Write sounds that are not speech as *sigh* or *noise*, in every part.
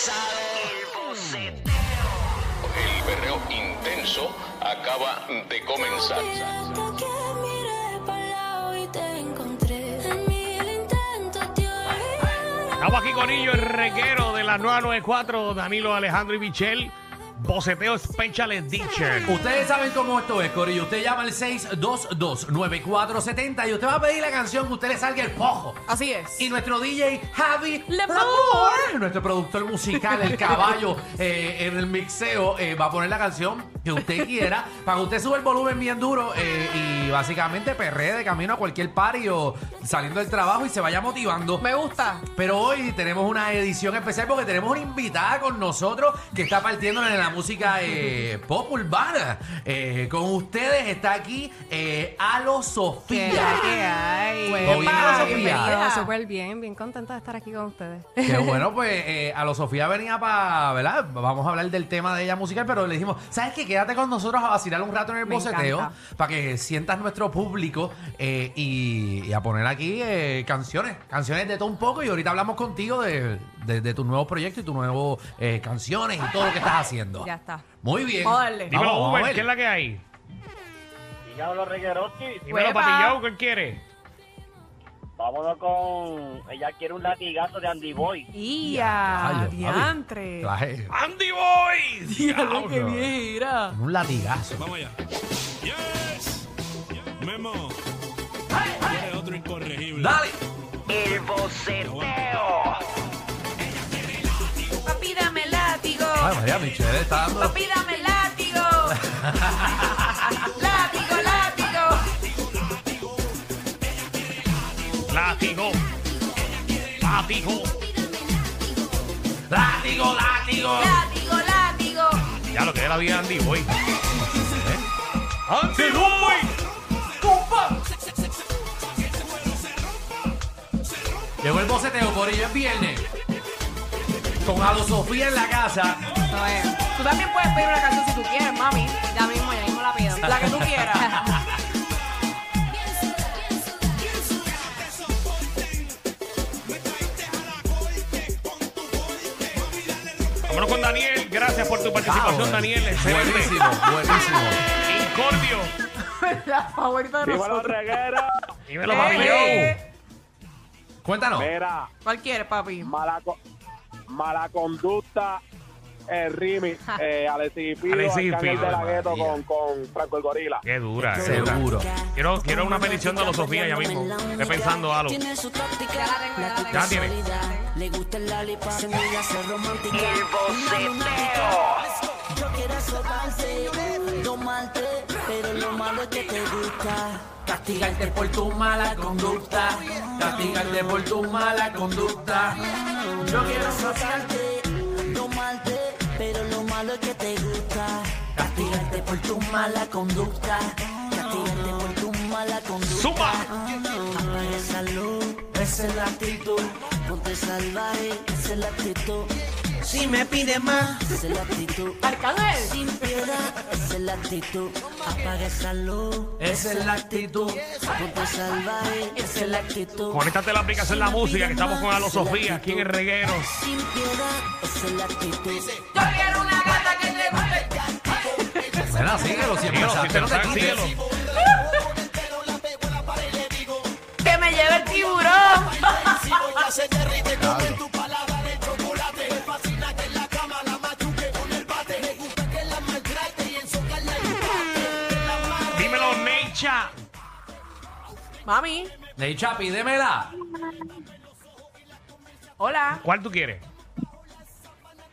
El berreo intenso acaba de comenzar. Estamos aquí con ellos, el reguero de la 994, Danilo Alejandro y Michelle. Boceteo Special Edition. Ustedes saben cómo esto es, Corillo. Usted llama al 622-9470 y usted va a pedir la canción que usted le salga el pojo. Así es. Y nuestro DJ Javi. Lemur, nuestro productor musical, el caballo *laughs* eh, en el mixeo, eh, va a poner la canción que usted quiera para que usted suba el volumen bien duro eh, y básicamente perree de camino a cualquier party o saliendo del trabajo y se vaya motivando. Me gusta. Pero hoy tenemos una edición especial porque tenemos una invitada con nosotros que está partiendo en la música eh, pop urbana. Eh, con ustedes está aquí eh, Alo Sofía. ¿Qué hay? ¿Todo bien, Ana Sofía? bienvenida. Súper bien, bien contenta de estar aquí con ustedes. Qué *laughs* bueno, pues eh, Alo Sofía venía para, ¿verdad? Vamos a hablar del tema de ella musical, pero le dijimos, ¿sabes qué? Quédate con nosotros a vacilar un rato en el Me boceteo encanta. para que sientas nuestro público eh, y, y a poner aquí eh, canciones, canciones de todo un poco y ahorita hablamos contigo de, de, de tu nuevo proyecto y tus nuevos eh, canciones y todo lo que estás haciendo. Ya está. Muy bien. Darle. Dímelo, Vamos, vamos a Uber, ver. ¿qué es la que hay? Diablo Regueroski, Dímelo, Hueva. Papi Joe, ¿qué quiere? vámonos con. Ella quiere un latigazo de Andy Boy. ¡Ia! Ay, papi. ¡Diantre! Traje ¡Andy Boy! Diablo, qué Diablo. bien, mira. un latigazo. Vamos allá. Yes. Memo. Eres otro incorregible. Dale. Papi, Ay, María Michelle está dando. Papi, dame látigo. látigo, látigo. Látigo. Látigo. Látigo, látigo. Látigo, látigo. Ya lo que es la vida de Andy Boy. ¡Andy Boy! Llegó el boceteo, Corillo, es viernes. Con Alo Sofía en la casa. Tú también puedes pedir una canción si tú quieres, mami. Ya mismo, ya mismo la pido. La que tú quieras. Vámonos con Daniel. Gracias por tu participación, Ah, Daniel. Excelente. Buenísimo, buenísimo. Incordio. *laughs* la favorita de ¡Dímelo, nosotros. Dímelo, Papi Eh. Cuéntanos. Mira, ¿Cuál quieres, papi? mala, co- mala conducta, el remix, eh, *laughs* Alexis Pido, Alexis Pido, de la Gueto María. con, con Franco el Gorila. Qué dura. qué dura. Seguro. Quiero, quiero una petición de los Sofía ya mismo. Estoy pensando algo. Tiene su táctica, Ya tiene. Le gusta el lollipop, se mira ser romántica. Lunática. Yo quiero azotarte, domarte, pero lo malo es que te gusta. Castigarte por tu mala conducta. Castigarte por tu mala conducta. Yo quiero azotarte, Castigarte por tu mala conducta. Castigarte por tu mala conducta. ¡Suma! Apaga esa luz, esa es la actitud. Ponte salvaje, esa es la actitud. Si me pide más, esa es la actitud. Arcángel. Sin piedad, esa es la actitud. Apaga esa luz, Esa es la actitud. ponte salvaje, esa es la actitud. Conéctate a la aplicación La Música, que estamos con Alo Sofía aquí en el reguero. Sin piedad, esa es la actitud. Yo quiero una te guste. Mira, síguelo, si Síguelo, empezaste, no te quites. síguelo. Que me lleve el tiburón. Dímelo, Necha. Mami. Ney Chapi, démela. Hola. ¿Cuál tú quieres?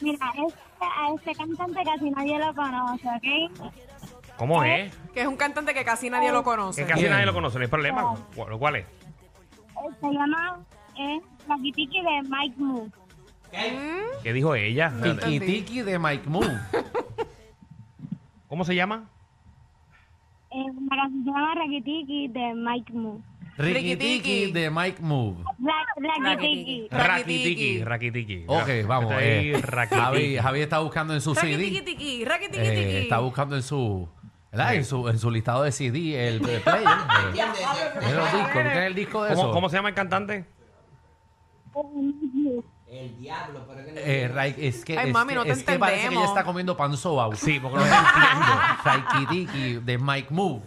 Mira, este, a este cantante casi nadie lo conoce, ¿ok? ¿Cómo es? Que es un cantante que casi nadie lo conoce. Que casi Bien. nadie lo conoce, no hay problema. ¿Cuál cuál es? Eh, Se llama eh, de Mike Moore. ¿Qué dijo ella? Tiki Tiki de Mike Moon. ¿Cómo se llama? Eh, la canción se llama Lucky Tiki de Mike Moore. Ricky Tiki de Mike Move. Lucky Lucky Tiki. Rakitiki. Rakitiki. Ok, vamos. Está ahí, eh, Rakitiki. Javi, Javi está buscando en su CD. tiki tiki, raki tiki eh, está buscando en su, ¿verdad? En su, en su listado de CD, el, el player. eh, *laughs* en los discos. ¿Tú tienes el disco de ¿Cómo, eso? cómo se llama el cantante? El diablo, pero que no- Eh, es que, Ay, es mami, que- no te es que parece que ella está comiendo pan sobao. Sí, porque *laughs* no te entiendo. Raikitiki de Mike Move.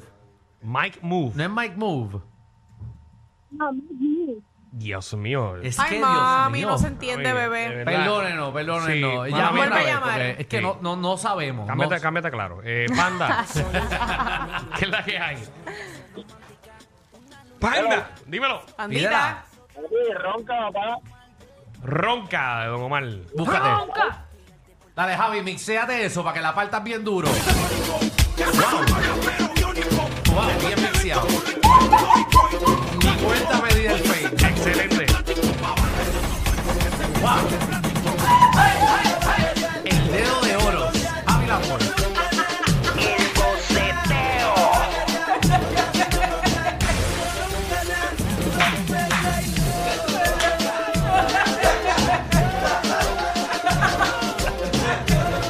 Mike Move. No es Mike Move. Dios mío. Es Ay, que mami, Dios no mío. se entiende, Oye, bebé. verdad. Perdónenos, perdónenos. Sí, ya mala vuelve mía. a llamar. llamar. Es que Sí. no, no, no sabemos. Cámbiate, no- cámbiate claro. Eh, Panda. *laughs* *laughs* ¿Qué es la que hay? Panda, dímelo. Andita. Ronca, papá. Ronca Don Omar. Búscate. Ronca. Dale, Javi, mixéate eso para que la partas bien duro. Wow, bien mixeado. Ni cuenta medida el fake. Excelente. El dedo de oro. Javi Lamor.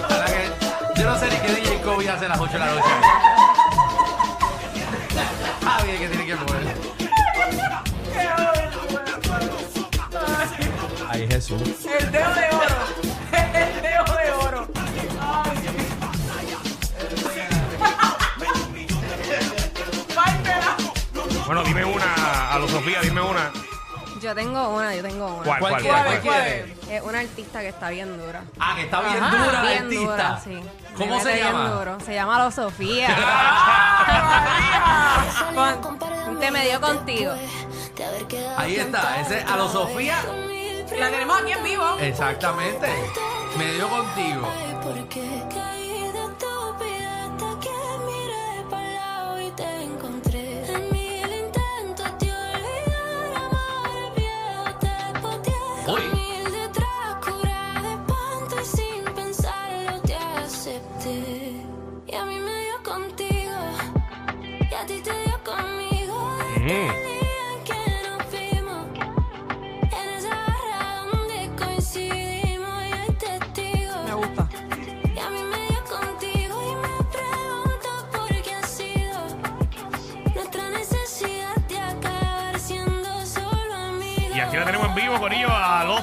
Para que- Yo no sé ni qué DJ Kobe hace a las 8 de la noche. Jesús. El dedo de oro. El dedo de oro. Bueno, dime una, a los Sofía, dime una. Yo tengo una, yo tengo una. ¿Cuál, ¿Cuál cuál, quiere? cuál? ¿Cuál cuál? quiere? Es una artista que está bien dura. Ah, que está bien Ajá, dura la bien artista. dura, sí. ¿Cómo se llama? duro. Se llama Lo Sofía. *laughs* Te me dio contigo. Ahí está, ese a los Sofía. La tenemos aquí en vivo. Exactamente. Me dio contigo.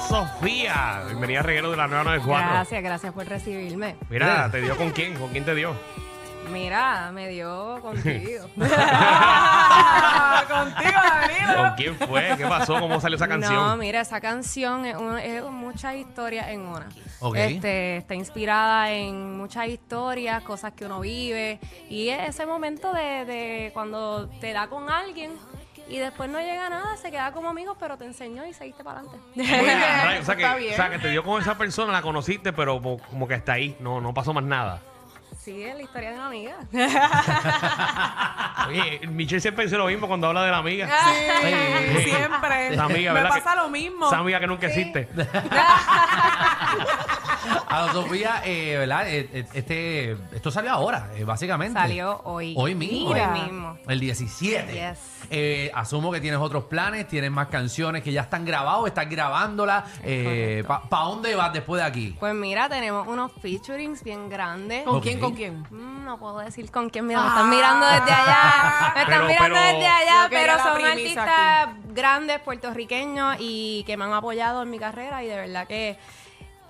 Sofía. Bienvenida a Reguero de la 994. Gracias, gracias por recibirme. Mira, ¿te dio con quién? ¿Con quién te dio? Mira, me dio contigo. *laughs* contigo, Danilo. ¿Con quién fue? ¿Qué pasó? ¿Cómo salió esa canción? No, mira, esa canción es, un- es muchas historias en una. Ok. Este, está inspirada en muchas historias, cosas que uno vive. Y es ese momento de, de cuando te da con alguien y después no llega nada, se queda como amigos, pero te enseñó y seguiste para adelante. Oye, o, sea que, o sea, que te dio con esa persona, la conociste, pero como, como que está ahí, no, no pasó más nada. Sí, es la historia de una amiga. *laughs* Oye, Michelle siempre dice lo mismo cuando habla de la amiga. Sí, siempre. Esa amiga, Me ¿verdad? pasa que- lo mismo. Esa amiga que nunca existe. *laughs* A los Sofía, eh, ¿verdad? Eh, eh, Este, esto salió ahora, eh, básicamente. Salió hoy. Hoy mismo. Hoy mismo. El 17. Yes. Eh, asumo que tienes otros planes, tienes más canciones que ya están grabadas, estás grabándolas. Eh, ¿Para dónde vas después de aquí? Pues mira, tenemos unos featurings bien grandes. ¿Con quién, con quién? Mm, no puedo decir con quién. Mira, me están mirando desde allá. Me están *laughs* Pero- mirando pero- desde allá, Yo quería pero la son primicia artistas grandes, puertorriqueños y que me han apoyado en mi carrera y de verdad que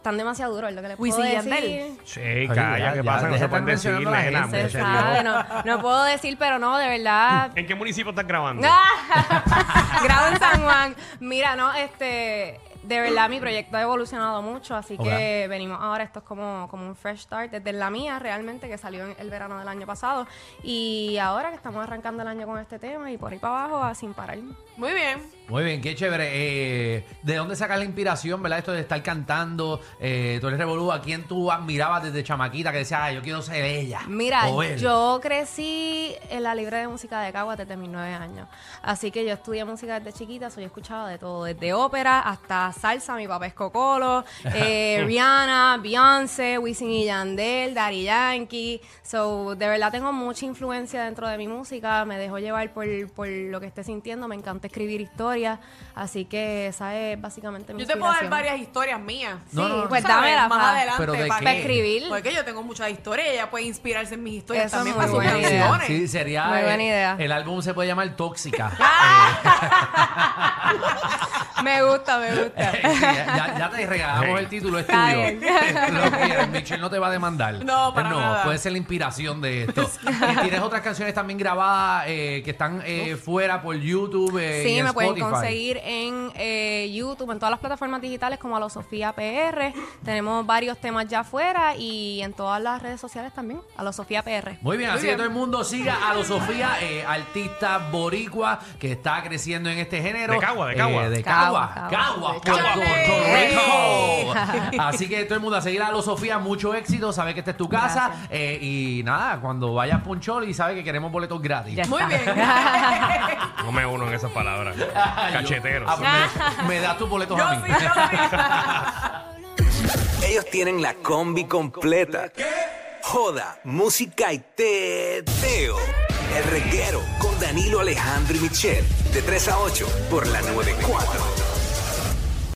están demasiado duros, es lo que les puedo Wisin y decir. Yandel. Sí, calla, ya, ¿qué ya, pasa? No deja se de pueden estar decir, mencionando a la nena, gente. hombre, Se serio. sabe, no, no puedo decir, pero no, de verdad. ¿En qué municipio estás grabando? *laughs* Grado en San Juan. Mira, no, este, de verdad mi proyecto ha evolucionado mucho, así que venimos ahora, esto es como, como un fresh start desde la mía realmente, que salió en el verano del año pasado, y ahora que estamos arrancando el año con este tema y por ahí para abajo, a sin parar. Muy bien. Muy bien, qué chévere. Eh, ¿De dónde sacas la inspiración, verdad? Esto de estar cantando. Eh, tú eres revolú. ¿A quién tú admirabas desde chamaquita que decías, ah, yo quiero ser ella? Mira, O él"? yo crecí en la libre de música de Cagua desde mis nueve años. Así que yo estudié música desde chiquita, soy escuchaba de todo, desde ópera hasta salsa, mi papá es Cocolo, *laughs* eh, Rihanna, Beyoncé, Wisin y Yandel, Daddy Yankee. So, de verdad tengo mucha influencia dentro de mi música, me dejo llevar por, por lo que esté sintiendo, me encanta escribir historias. Historias. Así que esa es básicamente mi Yo te puedo dar inspiración. varias historias mías. No, Sí, no, no. pues ¿Sabes? dámela más adelante ¿Pero de para qué? Para escribir. Porque yo tengo muchas historias y ella puede inspirarse en mis historias Eso también es para muy sus buena idea. canciones. Sí, sería. Muy buena idea. El álbum se puede llamar Tóxica. *laughs* *laughs* *laughs* Me gusta, me gusta. *laughs* Sí, ya, ya te regalamos el título, es tuyo. *laughs* Lo quieres, Michelle no te va a demandar. No, para no, nada. puede ser la inspiración de esto. *laughs* Y tienes otras canciones también grabadas eh, que están eh, fuera por YouTube. eh, y Sí, en me pueden conseguir en eh, YouTube, en todas las plataformas digitales como a la Sofía PR. Tenemos varios temas ya afuera y en todas las redes sociales también, a la Sofía PR. Muy bien, así que todo el mundo siga a Lo Sofía, eh, artista boricua que está creciendo en este género. De Cagua, de Cagua. Eh, de Cagua, Cagua, Cagua, de Puerto Cagua. Rico. *laughs* Así que todo el mundo a seguir a Lo Sofía, mucho éxito, sabe que esta es tu casa. Eh, y nada, cuando vayas a Punchol y sabe que queremos boletos gratis. Ya Muy está. bien. *laughs* No me uno en esas palabras. Cacheteros. Ah, pues me, *laughs* me das tus boletos a mí. Ellos tienen la combi completa. Joda, música y teo. El reguero con Danilo Alejandro y Michel. De 3 a 8 por la 94.